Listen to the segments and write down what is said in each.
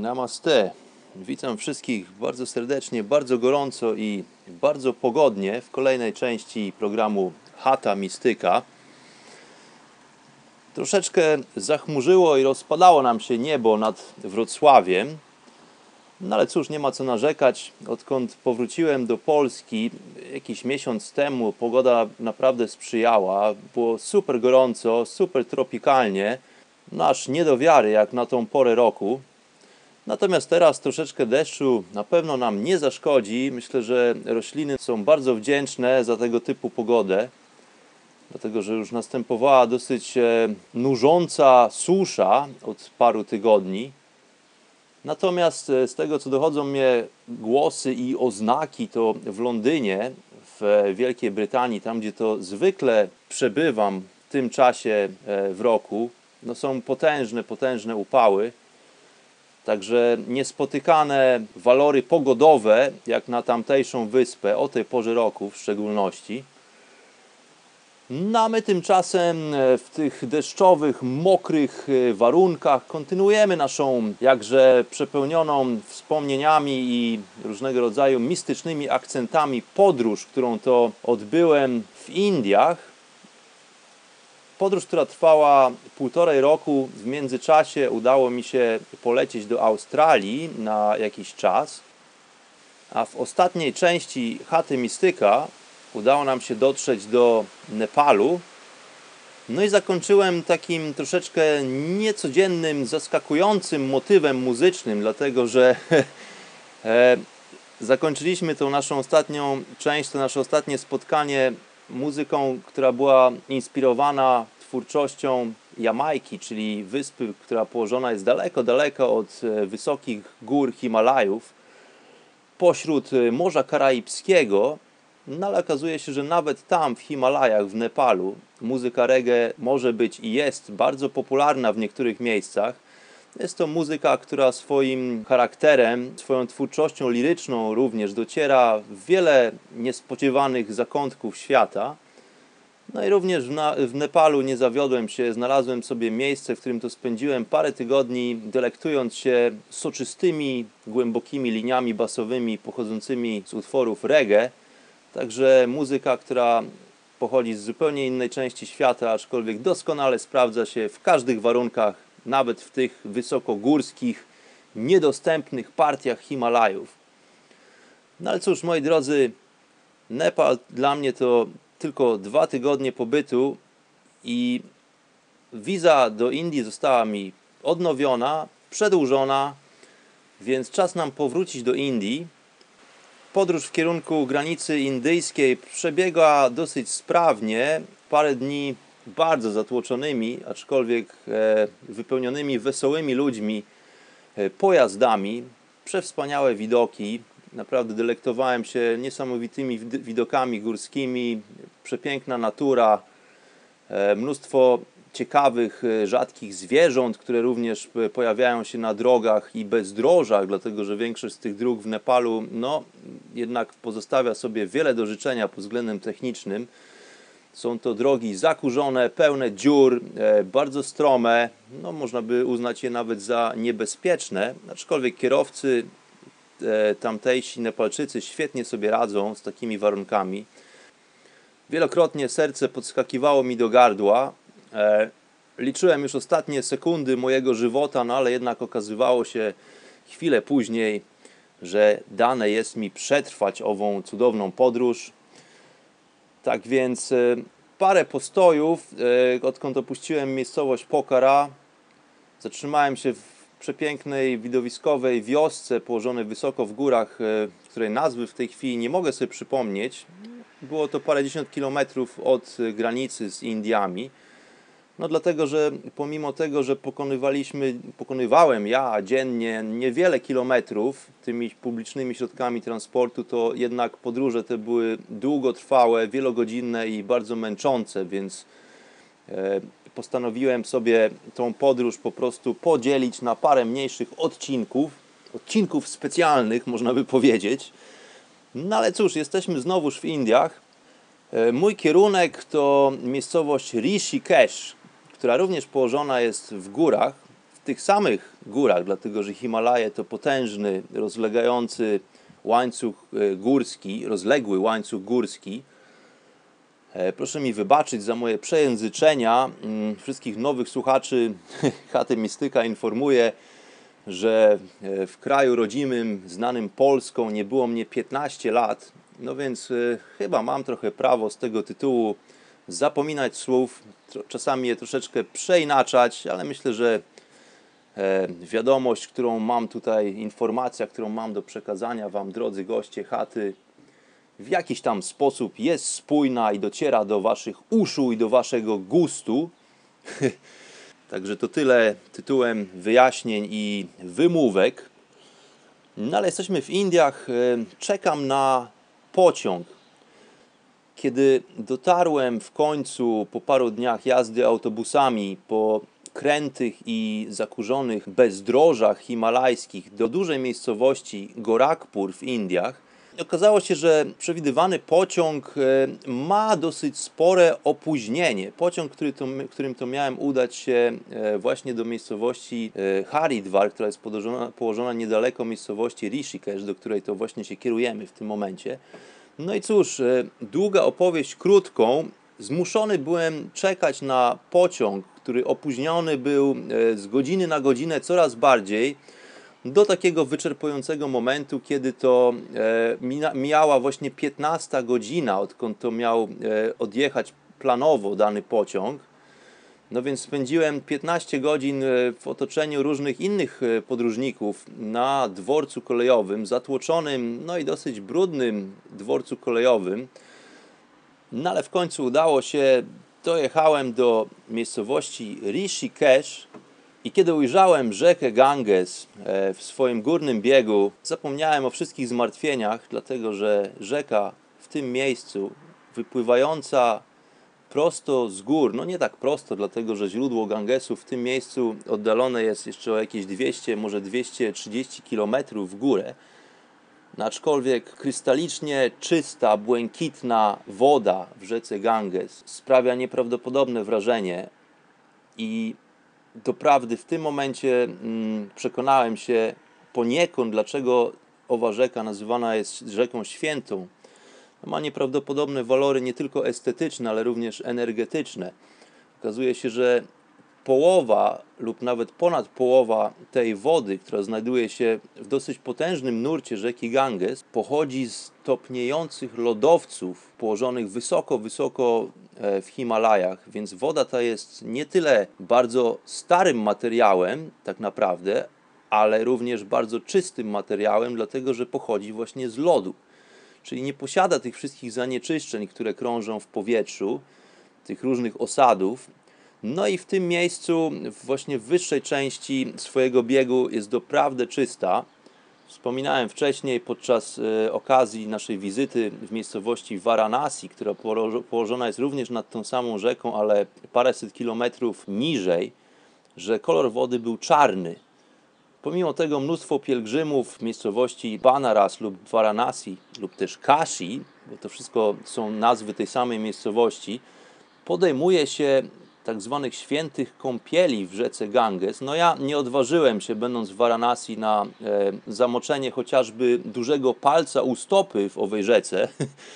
Namaste. Witam wszystkich bardzo serdecznie, bardzo gorąco i bardzo pogodnie w kolejnej części programu Chata Mistyka. Troszeczkę zachmurzyło i rozpadało nam się niebo nad Wrocławiem. No ale cóż, nie ma co narzekać. Odkąd powróciłem do Polski jakiś miesiąc temu, pogoda naprawdę sprzyjała. Było super gorąco, super tropikalnie. No aż nie do wiary, jak na tą porę roku. Natomiast teraz troszeczkę deszczu na pewno nam nie zaszkodzi. Myślę, że rośliny są bardzo wdzięczne za tego typu pogodę, dlatego że już następowała dosyć e, nużąca susza od paru tygodni. Natomiast e, z tego, co dochodzą mnie głosy i oznaki, to w Londynie, w Wielkiej Brytanii, tam gdzie to zwykle przebywam w tym czasie e, w roku, no są potężne, potężne upały. Także niespotykane walory pogodowe, jak na tamtejszą wyspę, o tej porze roku w szczególności. No a my tymczasem w tych deszczowych, mokrych warunkach kontynuujemy naszą jakże przepełnioną wspomnieniami i różnego rodzaju mistycznymi akcentami podróż, którą to odbyłem w Indiach. Podróż, która trwała półtorej roku, w międzyczasie udało mi się polecieć do Australii na jakiś czas, a w ostatniej części chaty Mistyka udało nam się dotrzeć do Nepalu. No i zakończyłem takim troszeczkę niecodziennym, zaskakującym motywem muzycznym, dlatego że e, zakończyliśmy tą naszą ostatnią część, to nasze ostatnie spotkanie muzyką, która była inspirowana twórczością Jamajki, czyli wyspy, która położona jest daleko, daleko od e, wysokich gór Himalajów, pośród e, Morza Karaibskiego, no ale okazuje się, że nawet tam w Himalajach, w Nepalu, muzyka reggae może być i jest bardzo popularna w niektórych miejscach. Jest to muzyka, która swoim charakterem, swoją twórczością liryczną również dociera w wiele niespodziewanych zakątków świata. No i również w, w, Nepalu nie zawiodłem się, znalazłem sobie miejsce, w którym to spędziłem parę tygodni, delektując się soczystymi, głębokimi liniami basowymi pochodzącymi z utworów reggae. Także muzyka, która pochodzi z zupełnie innej części świata, aczkolwiek doskonale sprawdza się w każdych warunkach, nawet w tych wysokogórskich, niedostępnych partiach Himalajów. No ale cóż, moi drodzy, Nepal dla mnie to tylko dwa tygodnie pobytu i wiza do Indii została mi odnowiona, przedłużona, więc czas nam powrócić do Indii. Podróż w kierunku granicy indyjskiej przebiegła dosyć sprawnie. Parę dni bardzo zatłoczonymi, aczkolwiek e, wypełnionymi wesołymi ludźmi, e, pojazdami, przewspaniałe widoki. Naprawdę delektowałem się niesamowitymi widokami górskimi, przepiękna natura, e, mnóstwo ciekawych, rzadkich zwierząt, które również pojawiają się na drogach i bezdrożach, dlatego że większość z tych dróg w Nepalu no, jednak pozostawia sobie wiele do życzenia pod względem technicznym. Są to drogi zakurzone, pełne dziur, bardzo strome, no, można by uznać je nawet za niebezpieczne, aczkolwiek kierowcy tamtejsi Nepalczycy świetnie sobie radzą z takimi warunkami. Wielokrotnie serce podskakiwało mi do gardła, e, liczyłem już ostatnie sekundy mojego żywota, no ale jednak okazywało się chwilę później, że dane jest mi przetrwać ową cudowną podróż. Tak więc e, parę postojów, e, odkąd opuściłem miejscowość Pokara, zatrzymałem się w przepięknej, widowiskowej wiosce położonej wysoko w górach, e, której nazwy w tej chwili nie mogę sobie przypomnieć. Było to parędziesiąt kilometrów od granicy z Indiami. No dlatego, że pomimo tego, że pokonywaliśmy, pokonywałem ja dziennie niewiele kilometrów tymi publicznymi środkami transportu, to jednak podróże te były długotrwałe, wielogodzinne i bardzo męczące, więc e, postanowiłem sobie tą podróż po prostu podzielić na parę mniejszych odcinków, odcinków specjalnych, można by powiedzieć. No ale cóż, jesteśmy znowuż w Indiach. E, Mój kierunek to miejscowość Rishikesh, która również położona jest w górach, w tych samych górach, dlatego że Himalaje to potężny, rozlegający łańcuch e, górski, rozległy łańcuch górski. E, Proszę mi wybaczyć za moje przejęzyczenia. Mm, Wszystkich nowych słuchaczy Chaty Mistyka informuję, że e, w kraju rodzimym, znanym Polską, nie było mnie 15 lat. No więc chyba mam trochę prawo z tego tytułu zapominać słów, czasami je troszeczkę przeinaczać, ale myślę, że e, wiadomość, którą mam tutaj, informacja, którą mam do przekazania Wam, drodzy goście chaty, w jakiś tam sposób jest spójna i dociera do Waszych uszu i do Waszego gustu. Także to tyle tytułem wyjaśnień i wymówek. No ale jesteśmy w Indiach. e, Czekam na pociąg. Kiedy dotarłem w końcu po paru dniach jazdy autobusami po krętych i zakurzonych bezdrożach himalajskich do dużej miejscowości Gorakpur w Indiach, okazało się, że przewidywany pociąg e, ma dosyć spore opóźnienie. Pociąg, który to, którym to miałem udać się e, właśnie do miejscowości e, Haridwar, która jest położona, położona niedaleko miejscowości Rishikesh, do której to właśnie się kierujemy w tym momencie. No i cóż, e, długa opowieść krótką. Zmuszony byłem czekać na pociąg, który opóźniony był e, z godziny na godzinę coraz bardziej do takiego wyczerpującego momentu, kiedy to e, mijała właśnie 15 godzina, odkąd to miał odjechać planowo dany pociąg. No więc spędziłem 15 godzin e, w otoczeniu różnych innych e, podróżników na dworcu kolejowym, zatłoczonym, no i dosyć brudnym dworcu kolejowym. No ale w końcu udało się, dojechałem do miejscowości Rishikesh i kiedy ujrzałem rzekę Ganges e, w swoim górnym biegu, zapomniałem o wszystkich zmartwieniach, dlatego że rzeka w tym miejscu, wypływająca prosto z gór, no nie tak prosto, dlatego że źródło Gangesu w tym miejscu oddalone jest jeszcze o jakieś 200, może 230 km w górę, no aczkolwiek krystalicznie czysta, błękitna woda w rzece Ganges sprawia nieprawdopodobne wrażenie i doprawdy w tym momencie mm, przekonałem się poniekąd, dlaczego owa rzeka nazywana jest rzeką świętą. Ma nieprawdopodobne walory nie tylko estetyczne, ale również energetyczne. Okazuje się, że połowa lub nawet ponad połowa tej wody, która znajduje się w dosyć potężnym nurcie rzeki Ganges, pochodzi z topniejących lodowców położonych wysoko, wysoko e, w Himalajach, więc woda ta jest nie tyle bardzo starym materiałem, tak naprawdę, ale również bardzo czystym materiałem, dlatego że pochodzi właśnie z lodu. Czyli nie posiada tych wszystkich zanieczyszczeń, które krążą w powietrzu, tych różnych osadów, no i w tym miejscu, właśnie w wyższej części swojego biegu, jest doprawdy czysta. Wspominałem wcześniej podczas e, okazji naszej wizyty w miejscowości Varanasi, która położo- położona jest również nad tą samą rzeką, ale paręset kilometrów niżej, że kolor wody był czarny. Pomimo tego mnóstwo pielgrzymów w miejscowości Banaras lub Varanasi lub też Kashi, bo to wszystko są nazwy tej samej miejscowości, podejmuje się tak zwanych świętych kąpieli w rzece Ganges. No ja nie odważyłem się, będąc w Varanasi, na e, zamoczenie chociażby dużego palca u stopy w owej rzece.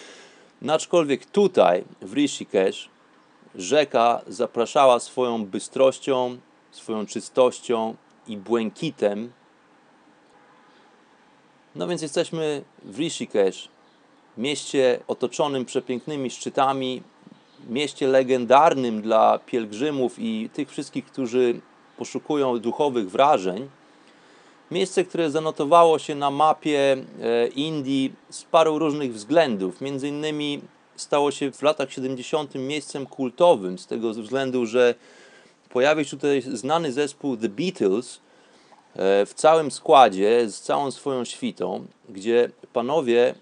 Aczkolwiek tutaj, w Rishikesh, rzeka zapraszała swoją bystrością, swoją czystością i błękitem. No więc jesteśmy w Rishikesh, mieście otoczonym przepięknymi szczytami, mieście legendarnym dla pielgrzymów i tych wszystkich, którzy poszukują duchowych wrażeń. Miejsce, które zanotowało się na mapie e, Indii z paru różnych względów. Między innymi stało się w latach 70. miejscem kultowym z tego względu, że pojawił się tutaj znany zespół The Beatles e, w całym składzie, z całą swoją świtą, gdzie panowie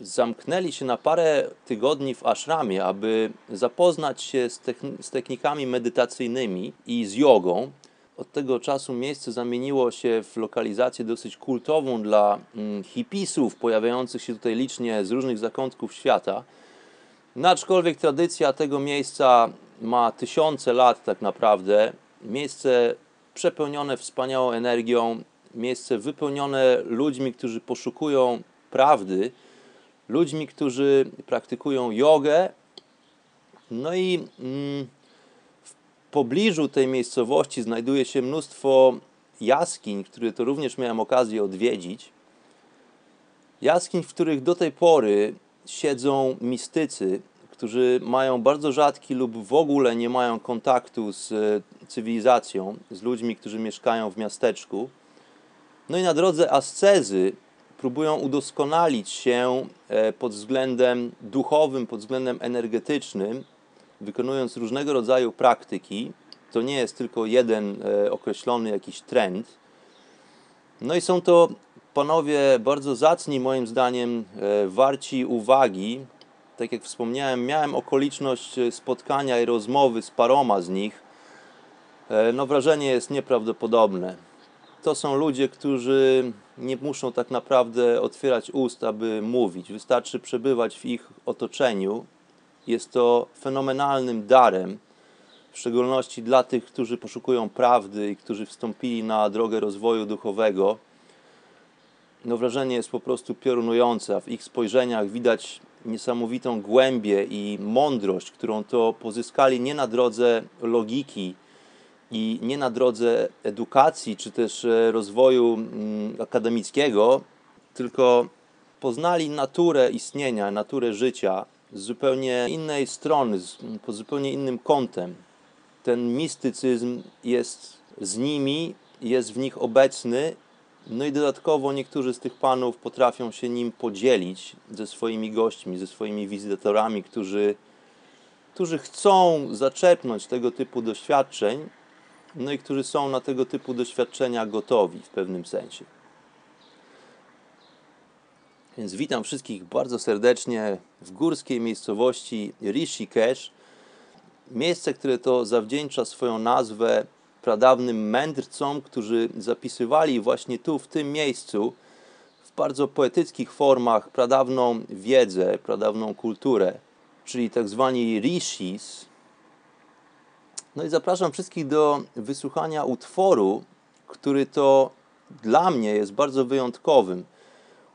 zamknęli się na parę tygodni w ashramie, aby zapoznać się z, z technikami medytacyjnymi i z jogą. Od tego czasu miejsce zamieniło się w lokalizację dosyć kultową dla mm, hipisów pojawiających się tutaj licznie z różnych zakątków świata. No, aczkolwiek tradycja tego miejsca ma tysiące lat tak naprawdę. Miejsce przepełnione wspaniałą energią, miejsce wypełnione ludźmi, którzy poszukują prawdy, ludźmi, którzy praktykują jogę. No i mm, w pobliżu tej miejscowości znajduje się mnóstwo jaskiń, które to również miałem okazję odwiedzić. Jaskiń, w których do tej pory siedzą mistycy, którzy mają bardzo rzadki lub w ogóle nie mają kontaktu z e, cywilizacją, z ludźmi, którzy mieszkają w miasteczku. No i na drodze ascezy próbują udoskonalić się e, pod względem duchowym, pod względem energetycznym, wykonując różnego rodzaju praktyki. To nie jest tylko jeden e, określony jakiś trend. No i są to panowie bardzo zacni, moim zdaniem, warci uwagi. Tak jak wspomniałem, miałem okoliczność spotkania i rozmowy z paroma z nich. No, wrażenie jest nieprawdopodobne. To są ludzie, którzy nie muszą tak naprawdę otwierać ust, aby mówić. Wystarczy przebywać w ich otoczeniu. Jest to fenomenalnym darem, w szczególności dla tych, którzy poszukują prawdy i którzy wstąpili na drogę rozwoju duchowego. No wrażenie jest po prostu piorunujące, w ich spojrzeniach widać niesamowitą głębię i mądrość, którą to pozyskali nie na drodze logiki, i nie na drodze edukacji czy też e, rozwoju mm, akademickiego, tylko poznali naturę istnienia, naturę życia z zupełnie innej strony, pod zupełnie innym kątem. Ten mistycyzm jest z nimi, jest w nich obecny, no i dodatkowo niektórzy z tych panów potrafią się nim podzielić ze swoimi gośćmi, ze swoimi wizytatorami, którzy, którzy chcą zaczerpnąć tego typu doświadczeń no i którzy są na tego typu doświadczenia gotowi w pewnym sensie. Więc witam wszystkich bardzo serdecznie w górskiej miejscowości Rishikesh. Miejsce, które to zawdzięcza swoją nazwę pradawnym mędrcom, którzy zapisywali właśnie tu, w tym miejscu, w bardzo poetyckich formach pradawną wiedzę, pradawną kulturę, czyli tak zwani rishis, no i zapraszam wszystkich do wysłuchania utworu, który to dla mnie jest bardzo wyjątkowym.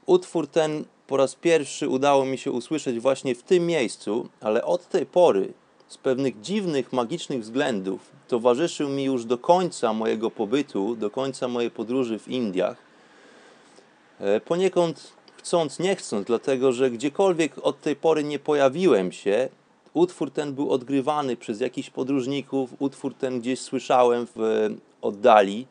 Utwór ten po raz pierwszy udało mi się usłyszeć właśnie w tym miejscu, ale od tej pory z pewnych dziwnych, magicznych względów towarzyszył mi już do końca mojego pobytu, do końca mojej podróży w Indiach. E, poniekąd chcąc, nie chcąc, dlatego że gdziekolwiek od tej pory nie pojawiłem się, utwór ten był odgrywany przez jakichś podróżników, utwór ten gdzieś słyszałem w oddali,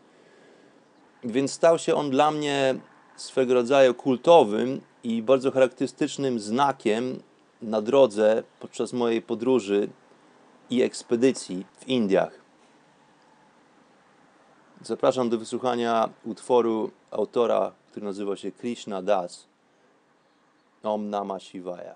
więc stał się on dla mnie swego rodzaju kultowym i bardzo charakterystycznym znakiem na drodze podczas mojej podróży i ekspedycji w Indiach. Zapraszam do wysłuchania utworu autora, który nazywa się Krishna Das. Om Namah Shivaya.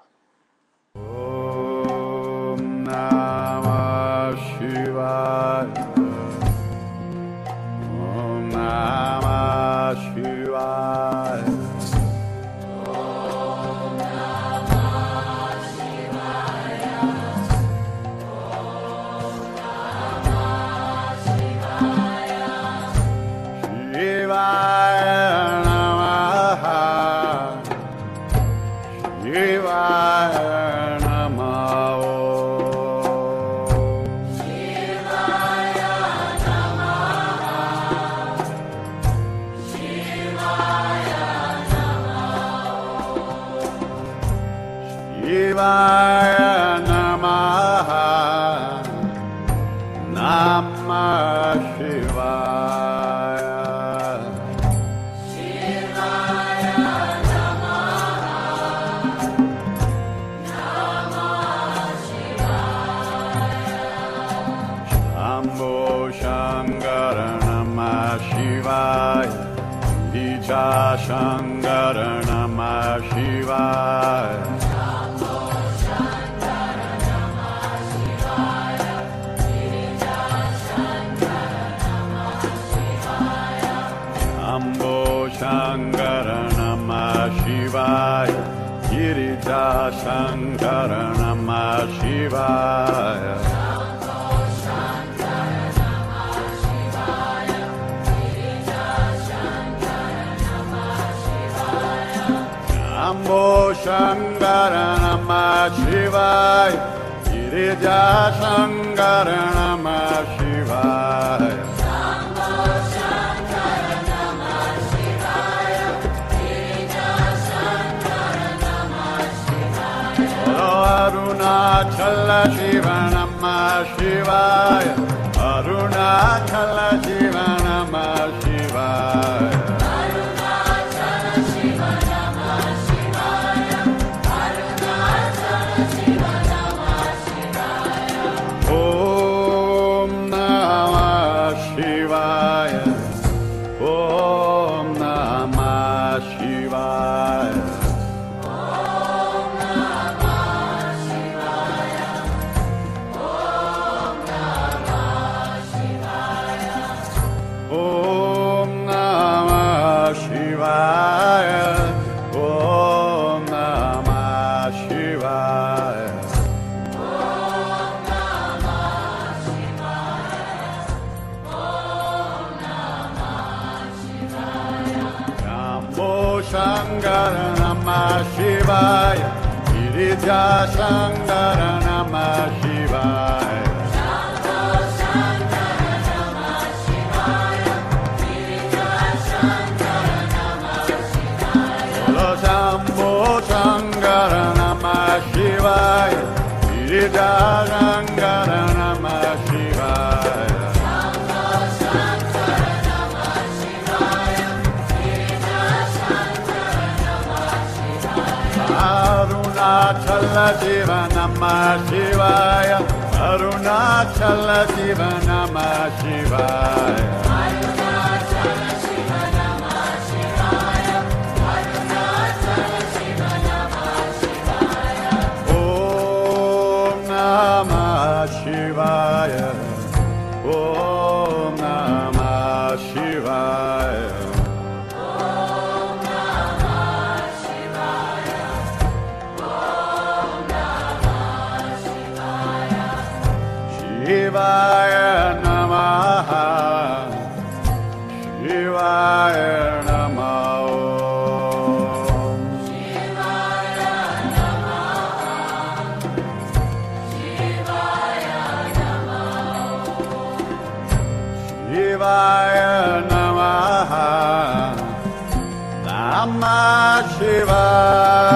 शङ्करणमा शिवाय ईरणमा अम्बो शङ्करणमाशिवाय गिरिजा शङ्करणमाशिवाय सङ्गणमा शिवाय गिरिजा सङ्गरणमा शिवाय अरुणाचल अरुणा शिवाय अरुणाचल छल शिवाय शिवाय गिरिजा शङ्कर सामा शिवाय। शम्भो शङ्कर नमः शिवाय गिरि जीवनमा शिवाय अरुणा जीवन शिवाय Namah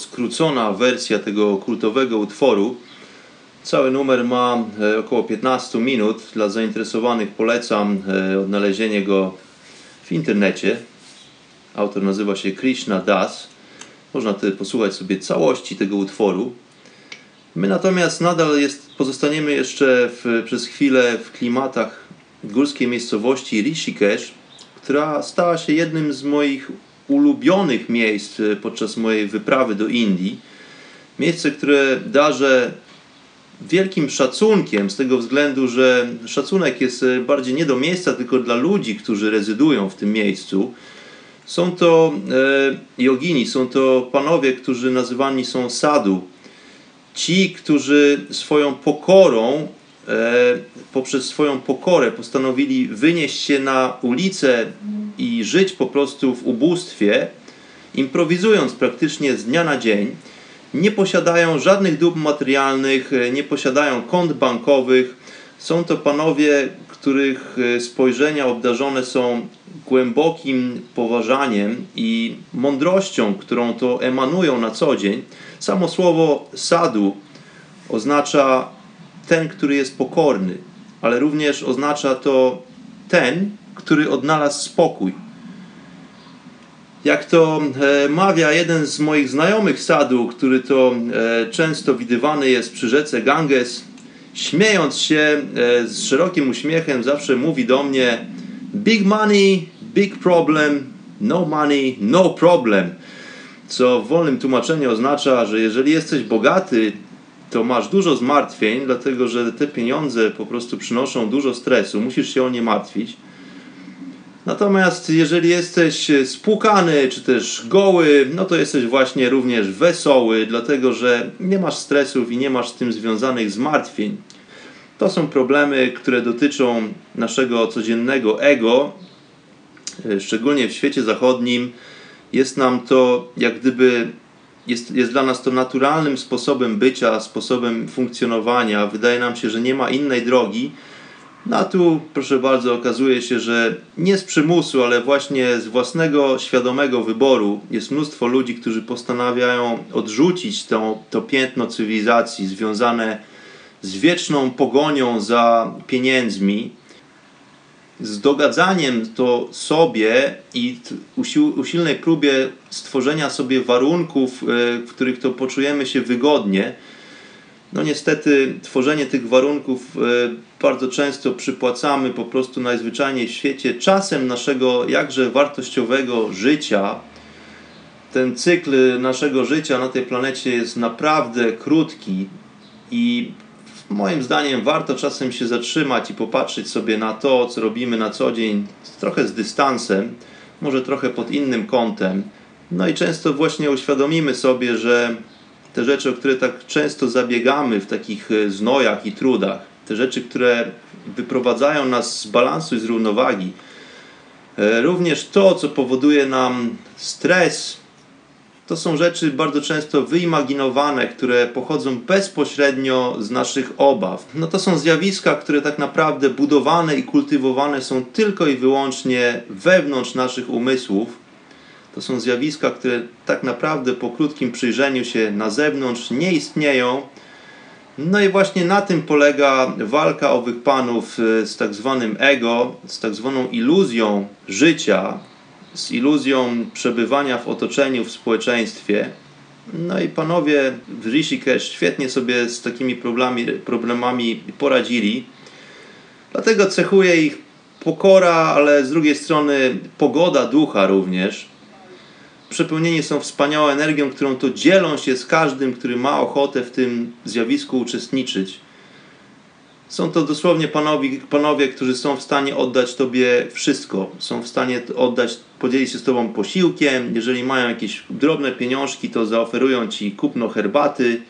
skrócona wersja tego kultowego utworu. Cały numer ma e, około 15 minut. Dla zainteresowanych polecam e, odnalezienie go w internecie. Autor nazywa się Krishna Das. Można wtedy posłuchać sobie całości tego utworu. My natomiast nadal jest, pozostaniemy jeszcze w, przez chwilę w klimatach górskiej miejscowości Rishikesh, która stała się jednym z moich ulubionych miejsc e, podczas mojej wyprawy do Indii. Miejsce, które darzę wielkim szacunkiem z tego względu, że szacunek jest e, bardziej nie do miejsca, tylko dla ludzi, którzy rezydują w tym miejscu. Są to e, jogini, są to panowie, którzy nazywani są sadu. Ci, którzy swoją pokorą, poprzez swoją pokorę postanowili wynieść się na ulicę i żyć po prostu w ubóstwie, improwizując praktycznie z dnia na dzień, nie posiadają żadnych dóbr materialnych, e, nie posiadają kont bankowych. Są to panowie, których e, spojrzenia obdarzone są głębokim poważaniem i mądrością, którą to emanują na co dzień. Samo słowo sadu oznacza ten, który jest pokorny, ale również oznacza to ten, który odnalazł spokój. Jak to e, mawia jeden z moich znajomych sadu, który to e, często widywany jest przy rzece Ganges, śmiejąc się e, z szerokim uśmiechem, zawsze mówi do mnie: Big money, big problem, no money, no problem. Co w wolnym tłumaczeniu oznacza, że jeżeli jesteś bogaty, to masz dużo zmartwień, dlatego że te pieniądze po prostu przynoszą dużo stresu, musisz się o nie martwić. Natomiast jeżeli jesteś spłukany czy też goły, no to jesteś właśnie również wesoły, dlatego że nie masz stresów i nie masz z tym związanych zmartwień. To są problemy, które dotyczą naszego codziennego ego, e, szczególnie w świecie zachodnim. Jest nam to jak gdyby jest, jest dla nas to naturalnym sposobem bycia, sposobem funkcjonowania. Wydaje nam się, że nie ma innej drogi. No a tu, proszę bardzo, okazuje się, że nie z przymusu, ale właśnie z własnego świadomego wyboru jest mnóstwo ludzi, którzy postanawiają odrzucić to, to piętno cywilizacji związane z wieczną pogonią za pieniędzmi, z dogadzaniem to sobie i usilnej próbie stworzenia sobie warunków, e, w których to poczujemy się wygodnie. No niestety tworzenie tych warunków e, bardzo często przypłacamy po prostu najzwyczajniej w świecie czasem naszego jakże wartościowego życia. Ten cykl naszego życia na tej planecie jest naprawdę krótki i moim zdaniem warto czasem się zatrzymać i popatrzeć sobie na to, co robimy na co dzień, trochę z dystansem, może trochę pod innym kątem. No i często właśnie uświadomimy sobie, że te rzeczy, o które tak często zabiegamy w takich e, znojach i trudach, te rzeczy, które wyprowadzają nas z balansu i z równowagi, e, również to, co powoduje nam stres, to są rzeczy bardzo często wyimaginowane, które pochodzą bezpośrednio z naszych obaw. No to są zjawiska, które tak naprawdę budowane i kultywowane są tylko i wyłącznie wewnątrz naszych umysłów. To są zjawiska, które tak naprawdę po krótkim przyjrzeniu się na zewnątrz nie istnieją. No i właśnie na tym polega walka owych panów y, z tak zwanym ego, z tak zwaną iluzją życia, z iluzją przebywania w otoczeniu, w społeczeństwie. No i panowie w Rishikesh świetnie sobie z takimi problemami, problemami poradzili. Dlatego cechuje ich pokora, ale z drugiej strony pogoda ducha również. Przepełnieni są wspaniałą energią, którą to dzielą się z każdym, który ma ochotę w tym zjawisku uczestniczyć. Są to dosłownie panowie, panowie, którzy są w stanie oddać Tobie wszystko. Są w stanie oddać, podzielić się z Tobą posiłkiem. Jeżeli mają jakieś drobne pieniążki, to zaoferują Ci kupno herbaty.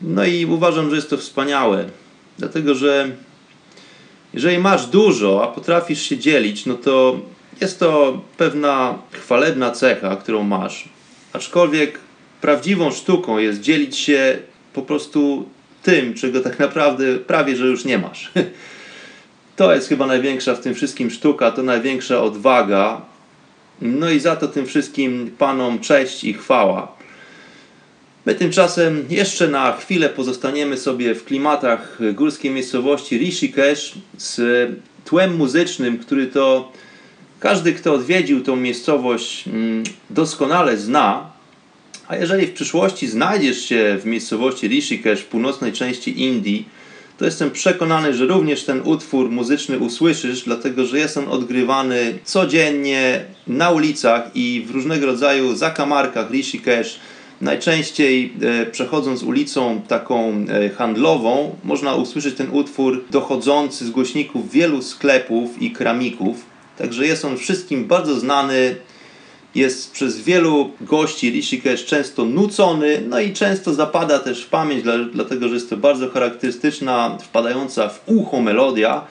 No i uważam, że jest to wspaniałe. Dlatego, że jeżeli masz dużo, a potrafisz się dzielić, no to jest to pewna chwalebna cecha, którą masz. Aczkolwiek prawdziwą sztuką jest dzielić się po prostu tym, czego tak naprawdę prawie że już nie masz. To jest chyba największa w tym wszystkim sztuka, to największa odwaga. No i za to tym wszystkim panom cześć i chwała. My tymczasem jeszcze na chwilę pozostaniemy sobie w klimatach górskiej miejscowości Rishikesh z tłem muzycznym, który to każdy, kto odwiedził tą miejscowość, mm, doskonale zna. A jeżeli w przyszłości znajdziesz się w miejscowości Rishikesh w północnej części Indii, to jestem przekonany, że również ten utwór muzyczny usłyszysz, dlatego że jest on odgrywany codziennie na ulicach i w różnego rodzaju zakamarkach Rishikesh. Najczęściej e, przechodząc ulicą taką e, handlową, można usłyszeć ten utwór dochodzący z głośników wielu sklepów i kramików. Także jest on wszystkim bardzo znany, jest przez wielu gości Rishikesh często nucony, no i często zapada też w pamięć, dlatego że jest to bardzo charakterystyczna, wpadająca w ucho melodia.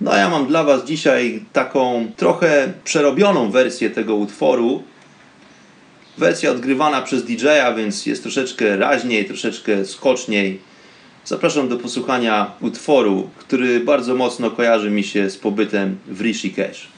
No a ja mam dla Was dzisiaj taką trochę przerobioną wersję tego utworu. Wersja odgrywana przez DJ-a, więc jest troszeczkę raźniej, troszeczkę skoczniej. Zapraszam do posłuchania utworu, który bardzo mocno kojarzy mi się z pobytem w. Shiva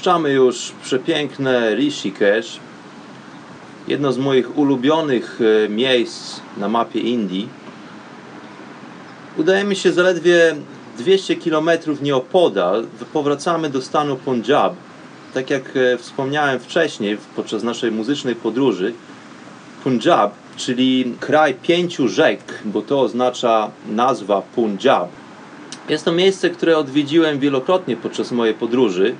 Opuszczamy już przepiękne Rishikesh, jedno z moich ulubionych e, miejsc na mapie Indii. Udajemy się zaledwie 200 km nieopodal, powracamy do stanu Punjab. Tak jak e, wspomniałem wcześniej podczas naszej muzycznej podróży, Punjab, czyli kraj pięciu rzek, bo to oznacza nazwa Punjab. Jest to miejsce, które odwiedziłem wielokrotnie podczas mojej podróży.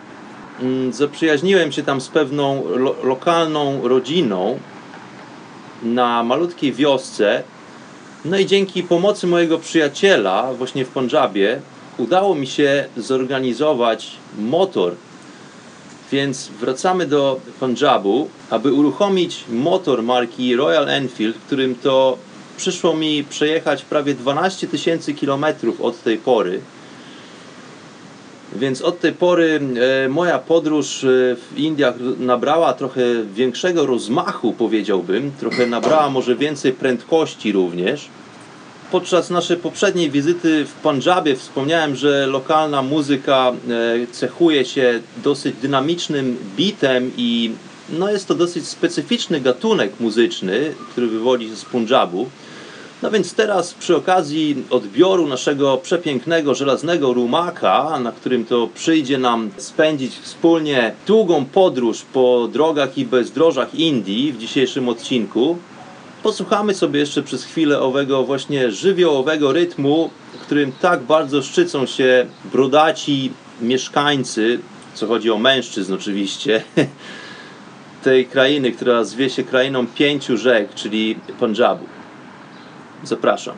Mm, Zaprzyjaźniłem się tam z pewną lo lokalną rodziną na malutkiej wiosce. No i dzięki pomocy mojego przyjaciela właśnie w Pendżabie udało mi się zorganizować motor. Więc wracamy do Pendżabu, aby uruchomić motor marki Royal Enfield, którym to przyszło mi przejechać prawie 12 tysięcy kilometrów od tej pory. Więc od tej pory e, moja podróż e, w Indiach nabrała trochę większego rozmachu, powiedziałbym. Trochę nabrała może więcej prędkości również. Podczas naszej poprzedniej wizyty w Pandżabie wspomniałem, że lokalna muzyka e, cechuje się dosyć dynamicznym bitem i no jest to dosyć specyficzny gatunek muzyczny, który wywodzi się z Punjabu. No więc teraz przy okazji odbioru naszego przepięknego żelaznego rumaka, na którym to przyjdzie nam spędzić wspólnie długą podróż po drogach i bezdrożach Indii w dzisiejszym odcinku, posłuchamy sobie jeszcze przez chwilę owego właśnie żywiołowego rytmu, którym tak bardzo szczycą się brodaci mieszkańcy, co chodzi o mężczyzn oczywiście, tej krainy, która zwie się krainą pięciu rzek, czyli Punjabu. Zapraszam.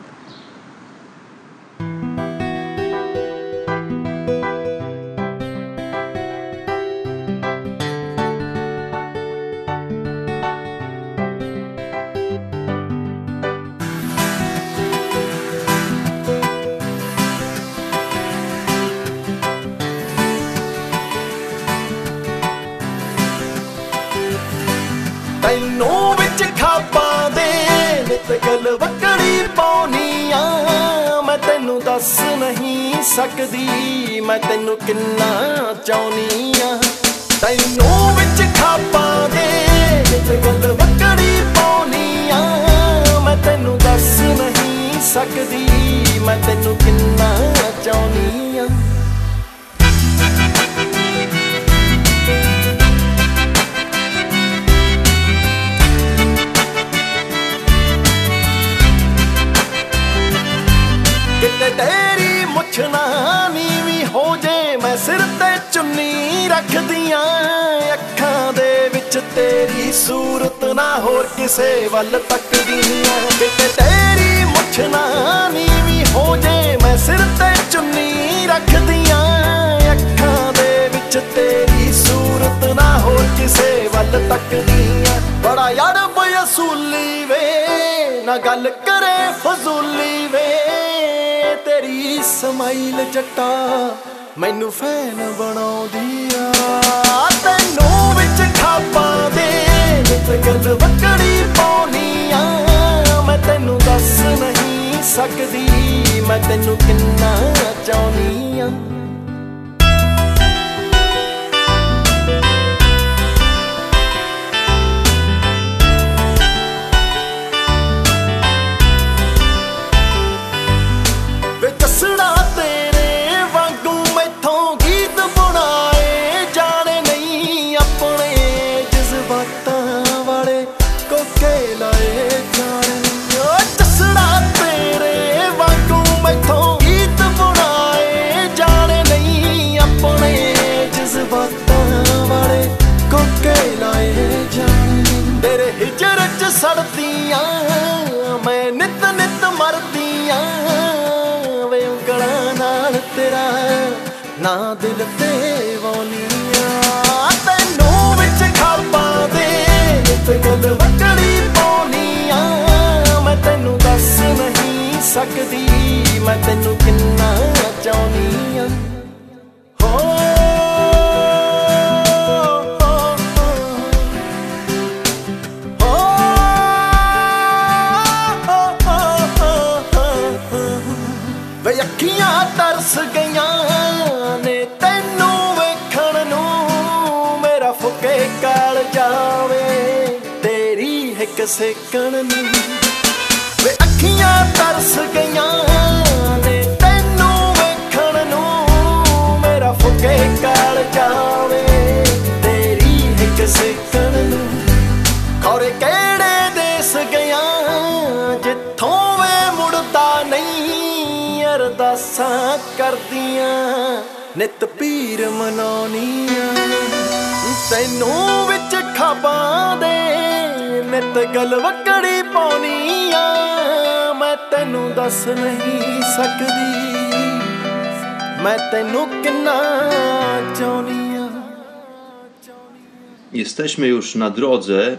Jesteśmy już na drodze,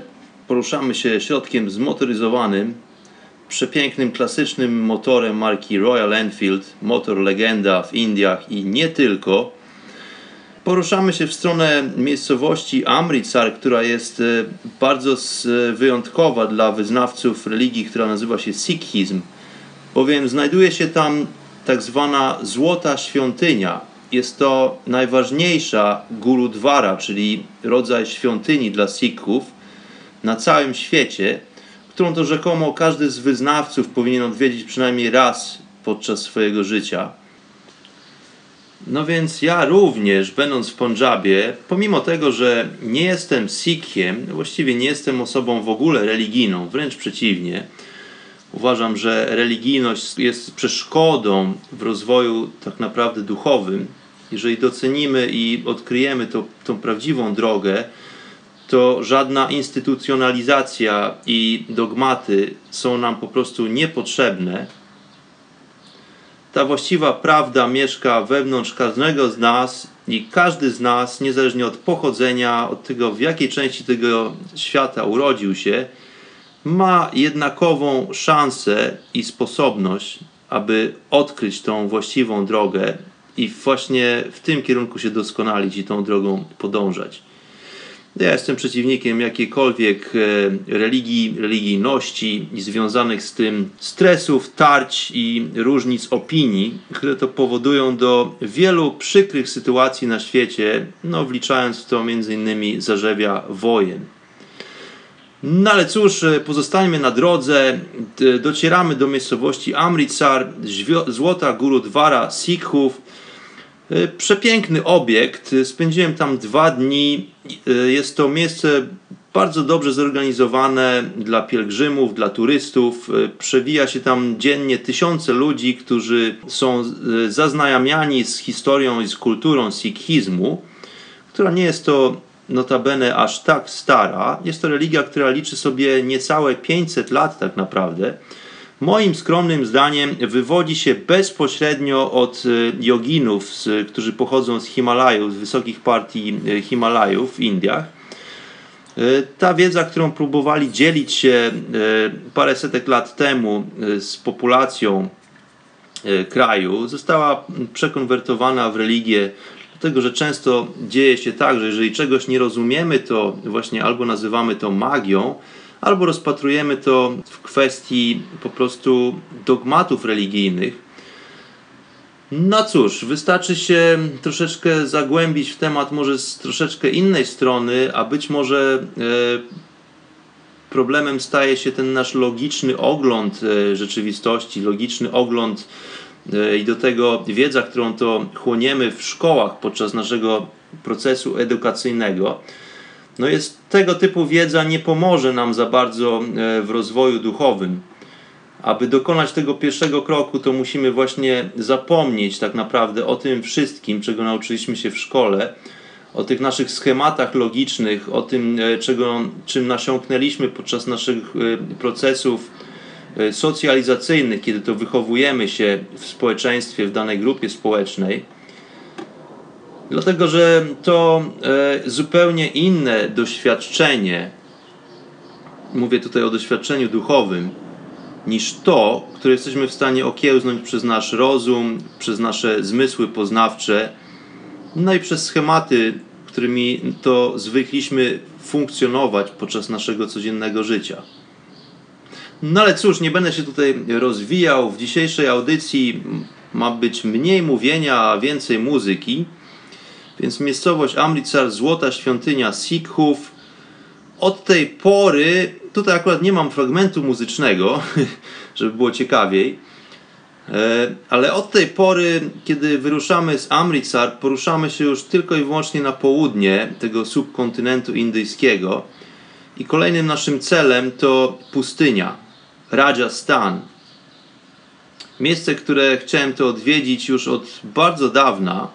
poruszamy się środkiem zmotoryzowanym, przepięknym, klasycznym motorem marki Royal Enfield, motor legenda w Indiach i nie tylko. Poruszamy się w stronę miejscowości Amritsar, która jest e, bardzo s- wyjątkowa dla wyznawców religii, która nazywa się Sikhizm, bowiem znajduje się tam tak zwana Złota Świątynia. Jest to najważniejsza gurudwara, czyli rodzaj świątyni dla Sikhów na całym świecie, którą to rzekomo każdy z wyznawców powinien odwiedzić przynajmniej raz podczas swojego życia. No więc ja również, będąc w Pendżabie, pomimo tego, że nie jestem Sikhem, właściwie nie jestem osobą w ogóle religijną, wręcz przeciwnie, uważam, że religijność jest przeszkodą w rozwoju tak naprawdę duchowym. Jeżeli docenimy i odkryjemy to, tą prawdziwą drogę, to żadna instytucjonalizacja i dogmaty są nam po prostu niepotrzebne. Ta właściwa prawda mieszka wewnątrz każdego z nas i każdy z nas, niezależnie od pochodzenia, od tego w jakiej części tego świata urodził się, ma jednakową szansę i sposobność, aby odkryć tą właściwą drogę i właśnie w tym kierunku się doskonalić i tą drogą podążać. Ja jestem przeciwnikiem jakiejkolwiek e, religii, religijności i związanych z tym stresów, tarć i różnic opinii, które to powodują do wielu przykrych sytuacji na świecie, no wliczając w to m.in. zarzewia wojen. No ale cóż, e, pozostańmy na drodze. Docieramy do miejscowości Amritsar, złota Gurudwara Sikhów. E, Przepiękny obiekt. Spędziłem tam dwa dni. E, Jest to miejsce bardzo dobrze zorganizowane dla pielgrzymów, dla turystów. Przewija się tam dziennie tysiące ludzi, którzy są zaznajamiani z historią i z kulturą sikhizmu która nie jest to notabene aż tak stara. Jest to religia, która liczy sobie niecałe 500 lat tak naprawdę. Moim skromnym zdaniem wywodzi się bezpośrednio od e, joginów, którzy pochodzą z Himalajów, z wysokich partii e, Himalajów w Indiach. E, Ta wiedza, którą próbowali dzielić się e, parę setek lat temu z populacją kraju została przekonwertowana w religię, dlatego że często dzieje się tak, że jeżeli czegoś nie rozumiemy, to właśnie albo nazywamy to magią, albo rozpatrujemy to w kwestii po prostu dogmatów religijnych. No cóż, wystarczy się troszeczkę zagłębić w temat może z troszeczkę innej strony, a być może e, problemem staje się ten nasz logiczny ogląd e, rzeczywistości, logiczny ogląd i do tego wiedza, którą to chłoniemy w szkołach podczas naszego procesu edukacyjnego. No jest tego typu wiedza nie pomoże nam za bardzo e, w rozwoju duchowym. Aby dokonać tego pierwszego kroku, to musimy właśnie zapomnieć tak naprawdę o tym wszystkim, czego nauczyliśmy się w szkole, o tych naszych schematach logicznych, o tym, e, czego, czym nasiąknęliśmy podczas naszych e, procesów e, socjalizacyjnych, kiedy to wychowujemy się w społeczeństwie, w danej grupie społecznej. Dlatego, że to e, zupełnie inne doświadczenie, mówię tutaj o doświadczeniu duchowym, niż to, które jesteśmy w stanie okiełznąć przez nasz rozum, przez nasze zmysły poznawcze, no i przez schematy, którymi to zwykliśmy funkcjonować podczas naszego codziennego życia. No ale cóż, nie będę się tutaj rozwijał. W dzisiejszej audycji ma być mniej mówienia, a więcej muzyki. Więc miejscowość Amritsar, złota świątynia Sikhów. Od tej pory, tutaj akurat nie mam fragmentu muzycznego, żeby było ciekawiej, e, ale od tej pory, kiedy wyruszamy z Amritsar, poruszamy się już tylko i wyłącznie na południe tego subkontynentu indyjskiego. I kolejnym naszym celem to pustynia, Rajasthan. Miejsce, które chciałem to odwiedzić już od bardzo dawna.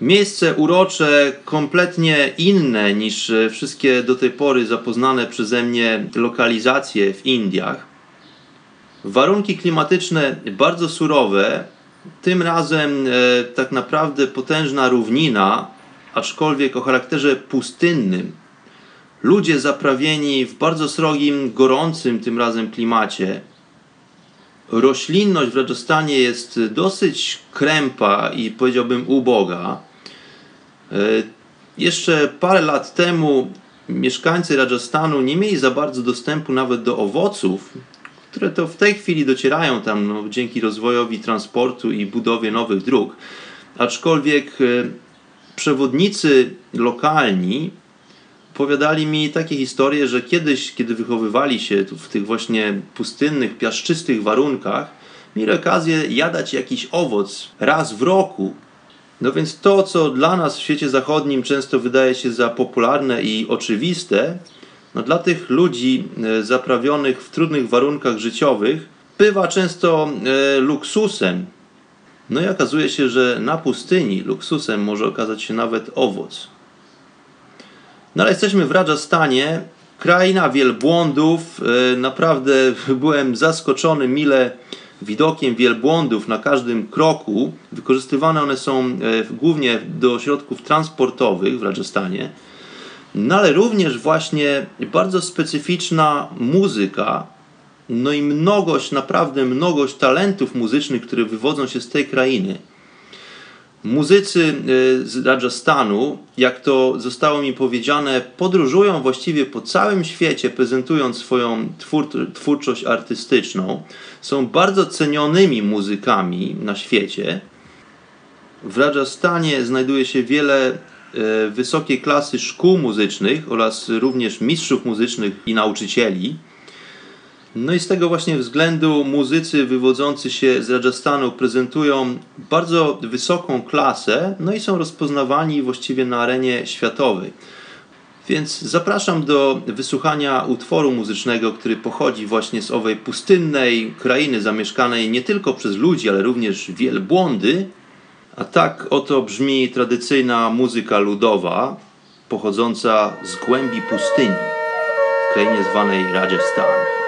Miejsce urocze, kompletnie inne niż wszystkie do tej pory zapoznane przeze mnie lokalizacje w Indiach. Warunki klimatyczne bardzo surowe, tym razem e, tak naprawdę potężna równina, aczkolwiek o charakterze pustynnym. Ludzie zaprawieni w bardzo srogim, gorącym tym razem klimacie. Roślinność w Rajasthanie jest dosyć krępa i powiedziałbym uboga. E, Jeszcze parę lat temu mieszkańcy Rajasthanu nie mieli za bardzo dostępu nawet do owoców, które to w tej chwili docierają tam no, dzięki rozwojowi transportu i budowie nowych dróg. Aczkolwiek e, przewodnicy lokalni opowiadali mi takie historie, że kiedyś, kiedy wychowywali się w tych właśnie pustynnych, piaszczystych warunkach, mieli okazję jadać jakiś owoc raz w roku. No więc to, co dla nas w świecie zachodnim często wydaje się za popularne i oczywiste, no dla tych ludzi e, zaprawionych w trudnych warunkach życiowych bywa często e, luksusem. No i okazuje się, że na pustyni luksusem może okazać się nawet owoc. No ale jesteśmy w Rajasthanie, kraina wielbłądów. E, Naprawdę byłem zaskoczony mile widokiem wielbłądów na każdym kroku. Wykorzystywane one są e, głównie do środków transportowych w Rajasthanie. No ale również właśnie bardzo specyficzna muzyka, no i mnogość, naprawdę mnogość talentów muzycznych, które wywodzą się z tej krainy. Muzycy y, z Rajasthanu, jak to zostało mi powiedziane, podróżują właściwie po całym świecie, prezentując swoją twór, twórczość artystyczną. Są bardzo cenionymi muzykami na świecie. W Rajasthanie znajduje się wiele e, wysokiej klasy szkół muzycznych oraz również mistrzów muzycznych i nauczycieli. No i z tego właśnie względu muzycy wywodzący się z Rajasthanu prezentują bardzo wysoką klasę, no i są rozpoznawani właściwie na arenie światowej. Więc zapraszam do wysłuchania utworu muzycznego, który pochodzi właśnie z owej pustynnej krainy zamieszkanej nie tylko przez ludzi, ale również wielbłądy. A tak oto brzmi tradycyjna muzyka ludowa pochodząca z głębi pustyni w krainie zwanej Rajasthan.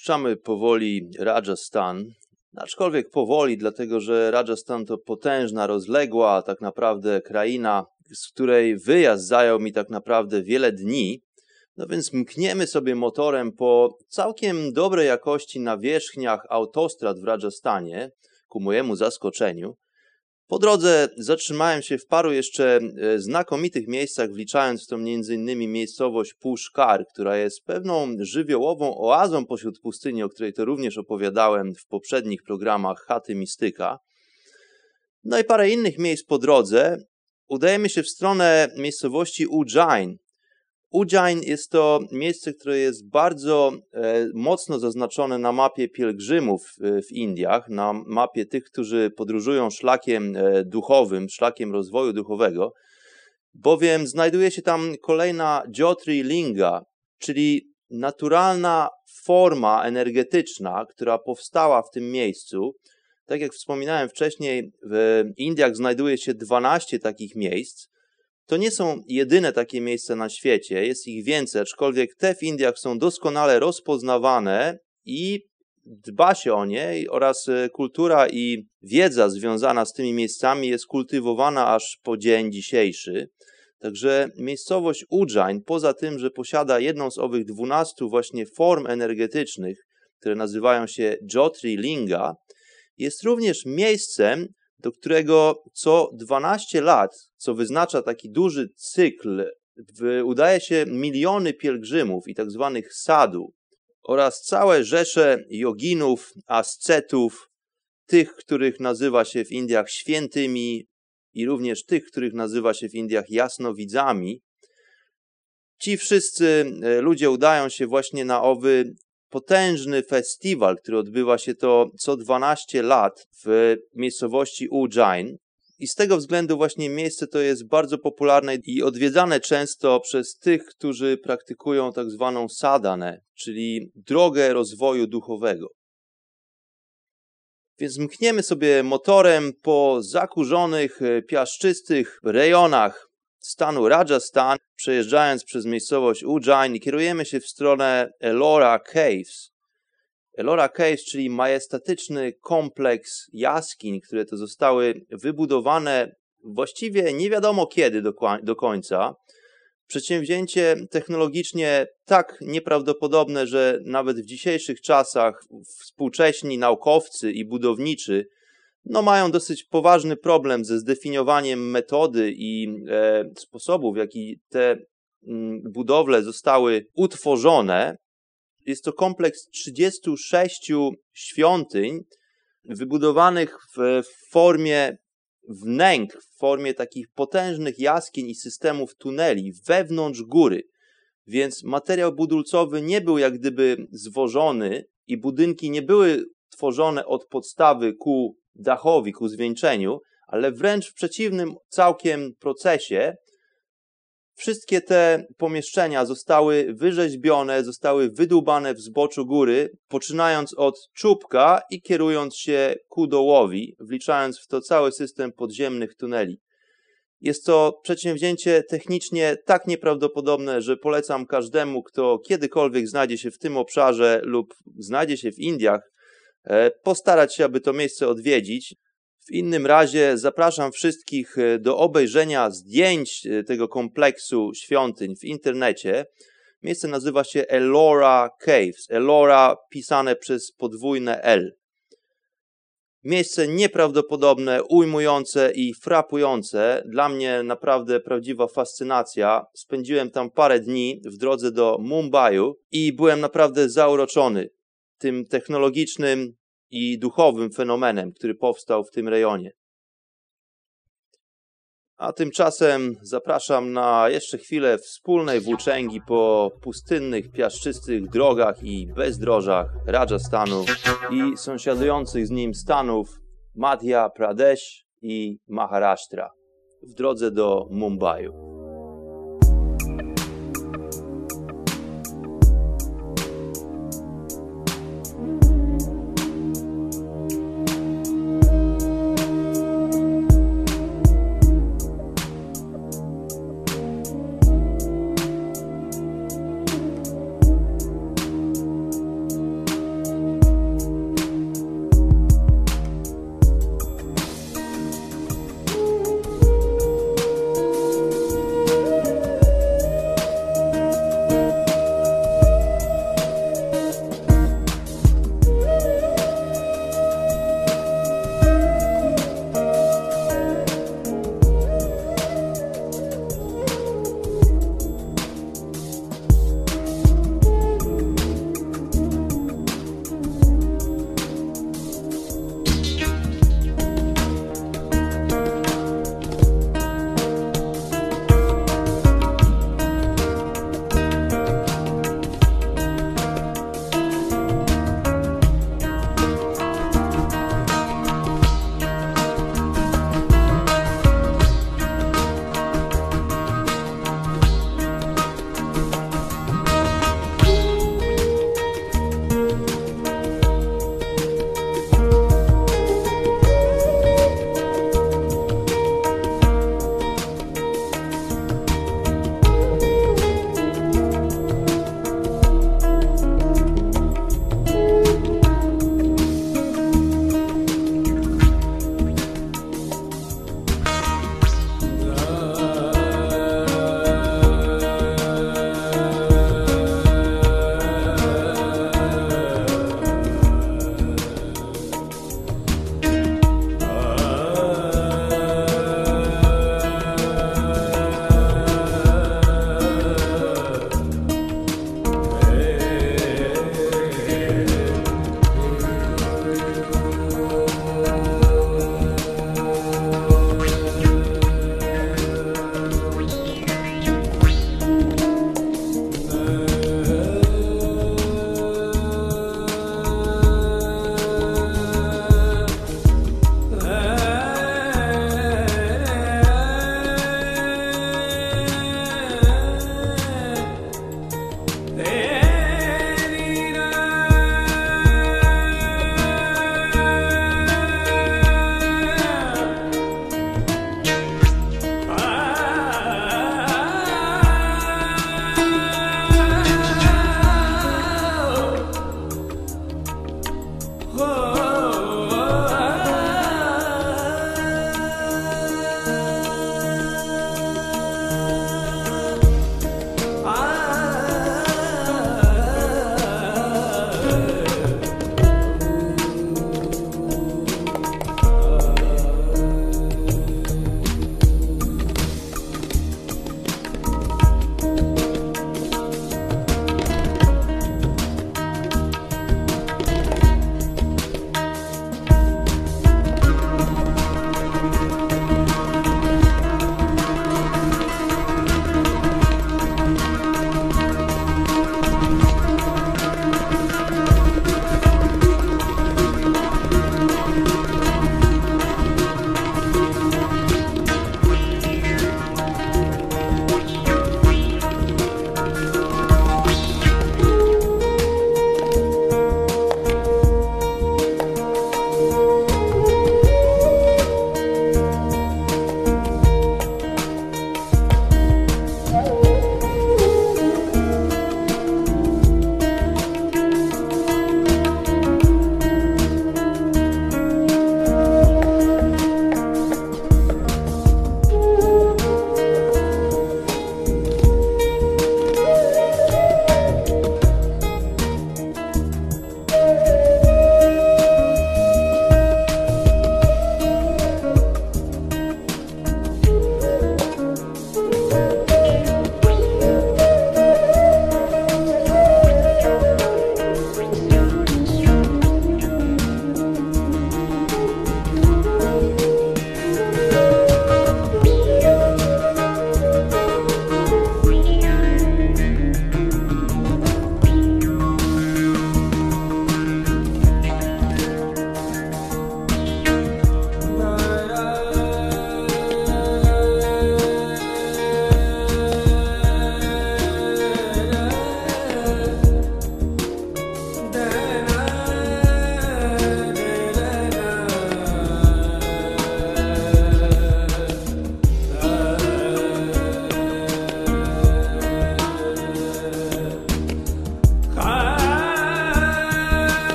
Opuszczamy powoli Rajasthan Aczkolwiek powoli, dlatego że Rajasthan to potężna, rozległa tak naprawdę kraina, z której wyjazd zajął mi tak naprawdę wiele dni. No więc mkniemy sobie motorem po całkiem dobrej jakości nawierzchniach autostrad w Rajasthanie, ku mojemu zaskoczeniu. Po drodze zatrzymałem się w paru jeszcze e, znakomitych miejscach, wliczając w to m.in. miejscowość Puszkar, która jest pewną żywiołową oazą pośród pustyni, o której to również opowiadałem w poprzednich programach Chaty Mistyka. No i parę innych miejsc po drodze. Udajemy się w stronę miejscowości Ujjain. Ujjain jest to miejsce, które jest bardzo e, mocno zaznaczone na mapie pielgrzymów e, w Indiach, na mapie tych, którzy podróżują szlakiem e, duchowym, szlakiem rozwoju duchowego, bowiem znajduje się tam kolejna Jyotri Linga, czyli naturalna forma energetyczna, która powstała w tym miejscu. Tak jak wspominałem wcześniej, w Indiach znajduje się 12 takich miejsc. To nie są jedyne takie miejsca na świecie, jest ich więcej, aczkolwiek te w Indiach są doskonale rozpoznawane i dba się o nie oraz e, kultura i wiedza związana z tymi miejscami jest kultywowana aż po dzień dzisiejszy. Także miejscowość Ujjain, poza tym, że posiada jedną z owych dwunastu właśnie form energetycznych, które nazywają się Jyotri Linga, jest również miejscem, do którego co 12 lat, co wyznacza taki duży cykl, udaje się miliony pielgrzymów i tak zwanych sadu oraz całe rzesze joginów, ascetów, tych, których nazywa się w Indiach świętymi i również tych, których nazywa się w Indiach jasnowidzami. Ci wszyscy e, ludzie udają się właśnie na owy potężny festiwal, który odbywa się to co 12 lat w miejscowości Ujjain. I z tego względu właśnie miejsce to jest bardzo popularne i odwiedzane często przez tych, którzy praktykują tak zwaną sadanę, czyli drogę rozwoju duchowego. Więc mkniemy sobie motorem po zakurzonych, piaszczystych rejonach stanu Rajasthan, przejeżdżając przez miejscowość Ujjain kierujemy się w stronę Ellora Caves. Ellora Caves, czyli majestatyczny kompleks jaskiń, które to zostały wybudowane właściwie nie wiadomo kiedy do, do końca. Przedsięwzięcie technologicznie tak nieprawdopodobne, że nawet w dzisiejszych czasach współcześni naukowcy i budowniczy no, mają dosyć poważny problem ze zdefiniowaniem metody i e, sposobu, w jaki te mm, budowle zostały utworzone. Jest to kompleks 36 świątyń wybudowanych w, w formie wnęk, w formie takich potężnych jaskiń i systemów tuneli wewnątrz góry. Więc materiał budulcowy nie był jak gdyby zwożony i budynki nie były tworzone od podstawy ku dachowi, ku zwieńczeniu, ale wręcz w przeciwnym całkiem procesie wszystkie te pomieszczenia zostały wyrzeźbione, zostały wydłubane w zboczu góry, poczynając od czubka i kierując się ku dołowi, wliczając w to cały system podziemnych tuneli. Jest to przedsięwzięcie technicznie tak nieprawdopodobne, że polecam każdemu, kto kiedykolwiek znajdzie się w tym obszarze lub znajdzie się w Indiach, postarać się, aby to miejsce odwiedzić. W innym razie zapraszam wszystkich e, do obejrzenia zdjęć e, tego kompleksu świątyń w internecie. Miejsce nazywa się Elora Caves. Elora pisane przez podwójne L. Miejsce nieprawdopodobne, ujmujące i frapujące. Dla mnie naprawdę prawdziwa fascynacja. Spędziłem tam parę dni w drodze do Mumbaiu i byłem naprawdę zauroczony tym technologicznym i duchowym fenomenem, który powstał w tym rejonie. A tymczasem zapraszam na jeszcze chwilę wspólnej włóczęgi po pustynnych, piaszczystych drogach i bezdrożach Rajasthanu i sąsiadujących z nim stanów Madhya Pradesh i Maharashtra w drodze do Mumbaiu.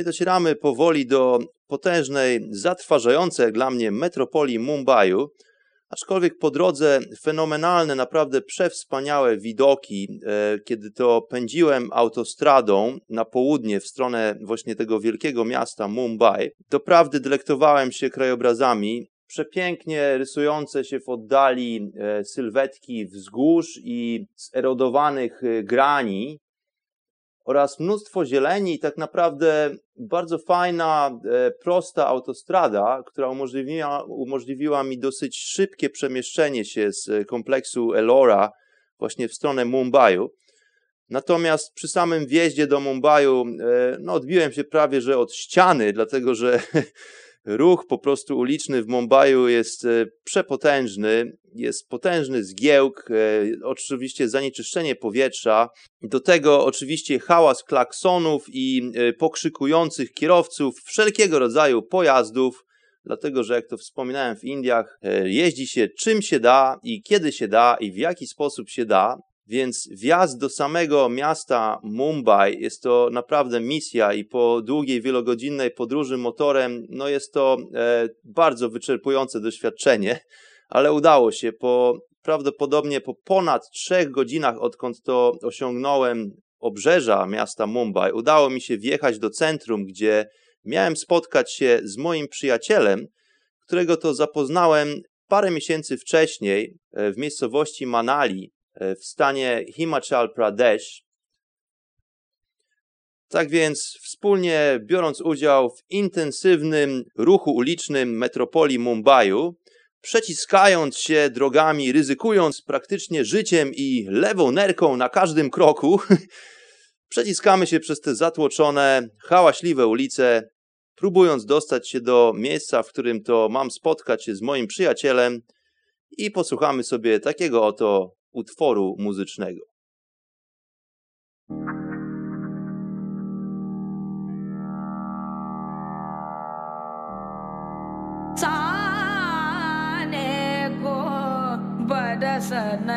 I docieramy powoli do potężnej, zatrważającej dla mnie metropolii Mumbaiu. Aczkolwiek po drodze fenomenalne, naprawdę przewspaniałe widoki, e, kiedy to pędziłem autostradą na południe w stronę właśnie tego wielkiego miasta Mumbai. Doprawdy delektowałem się krajobrazami, przepięknie rysujące się w oddali e, sylwetki wzgórz i zerodowanych e, grani oraz mnóstwo zieleni tak naprawdę bardzo fajna, e, prosta autostrada, która umożliwiła, umożliwiła mi dosyć szybkie przemieszczenie się z e, kompleksu Elora właśnie w stronę Mumbaiu. Natomiast przy samym wjeździe do Mumbaiu e, no, odbiłem się prawie że od ściany, dlatego że ruch po prostu uliczny w Mumbaiu jest e, przepotężny, jest potężny zgiełk, e, oczywiście zanieczyszczenie powietrza, do tego oczywiście hałas klaksonów i e, pokrzykujących kierowców wszelkiego rodzaju pojazdów, dlatego że jak to wspominałem w Indiach, jeździ się czym się da i kiedy się da i w jaki sposób się da. Więc wjazd do samego miasta Mumbai jest to naprawdę misja i po długiej, wielogodzinnej podróży motorem, no jest to e, bardzo wyczerpujące doświadczenie, ale udało się. Po prawdopodobnie po ponad trzech godzinach, odkąd to osiągnąłem obrzeża miasta Mumbai, udało mi się wjechać do centrum, gdzie miałem spotkać się z moim przyjacielem, którego to zapoznałem parę miesięcy wcześniej e, w miejscowości Manali w stanie Himachal Pradesh. Tak więc, wspólnie biorąc udział w intensywnym ruchu ulicznym metropolii Mumbaiu, przeciskając się drogami, ryzykując praktycznie życiem i lewą nerką na każdym kroku, przeciskamy się przez te zatłoczone, hałaśliwe ulice, próbując dostać się do miejsca, w którym to mam spotkać się z moim przyjacielem i posłuchamy sobie takiego oto utworu muzycznego. ಸಾನೆ ಗೋ ಬಡಸನ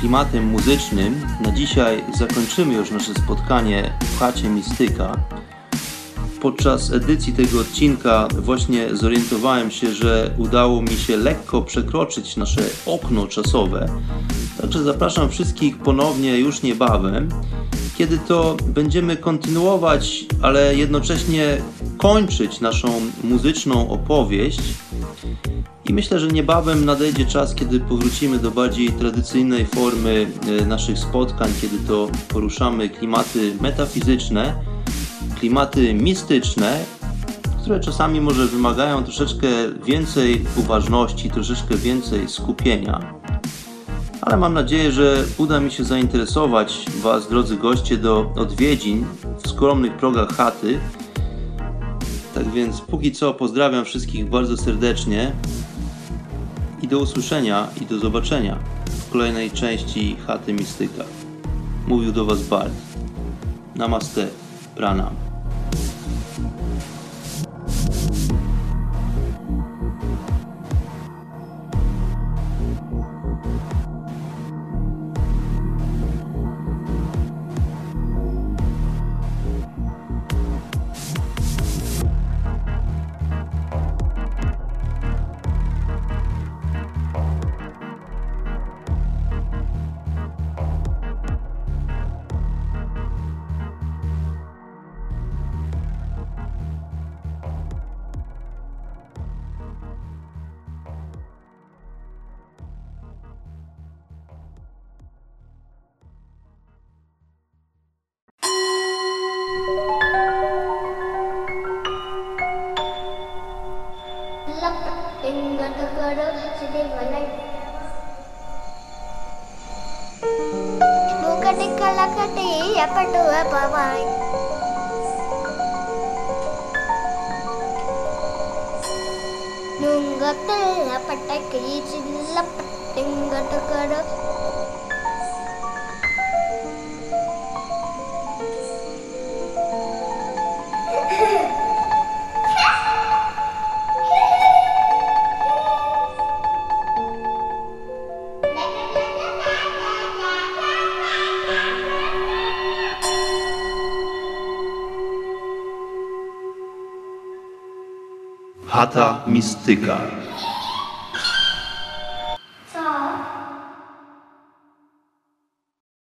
klimatem muzycznym na dzisiaj zakończymy już nasze spotkanie w chacie Mistyka. Podczas edycji tego odcinka właśnie zorientowałem się, że udało mi się lekko przekroczyć nasze okno czasowe. Także zapraszam wszystkich ponownie już niebawem, kiedy to będziemy kontynuować, ale jednocześnie kończyć naszą muzyczną opowieść. I myślę, że niebawem nadejdzie czas, kiedy powrócimy do bardziej tradycyjnej formy e, naszych spotkań, kiedy to poruszamy klimaty metafizyczne, klimaty mistyczne, które czasami może wymagają troszeczkę więcej uważności, troszeczkę więcej skupienia. Ale mam nadzieję, że uda mi się zainteresować Was, drodzy goście, do odwiedzin w skromnych progach chaty. Tak więc póki co pozdrawiam wszystkich bardzo serdecznie i do usłyszenia i do zobaczenia w kolejnej części Chaty Mistyka. Mówił do Was Bart. Namaste, pranam. Chata Mistyka.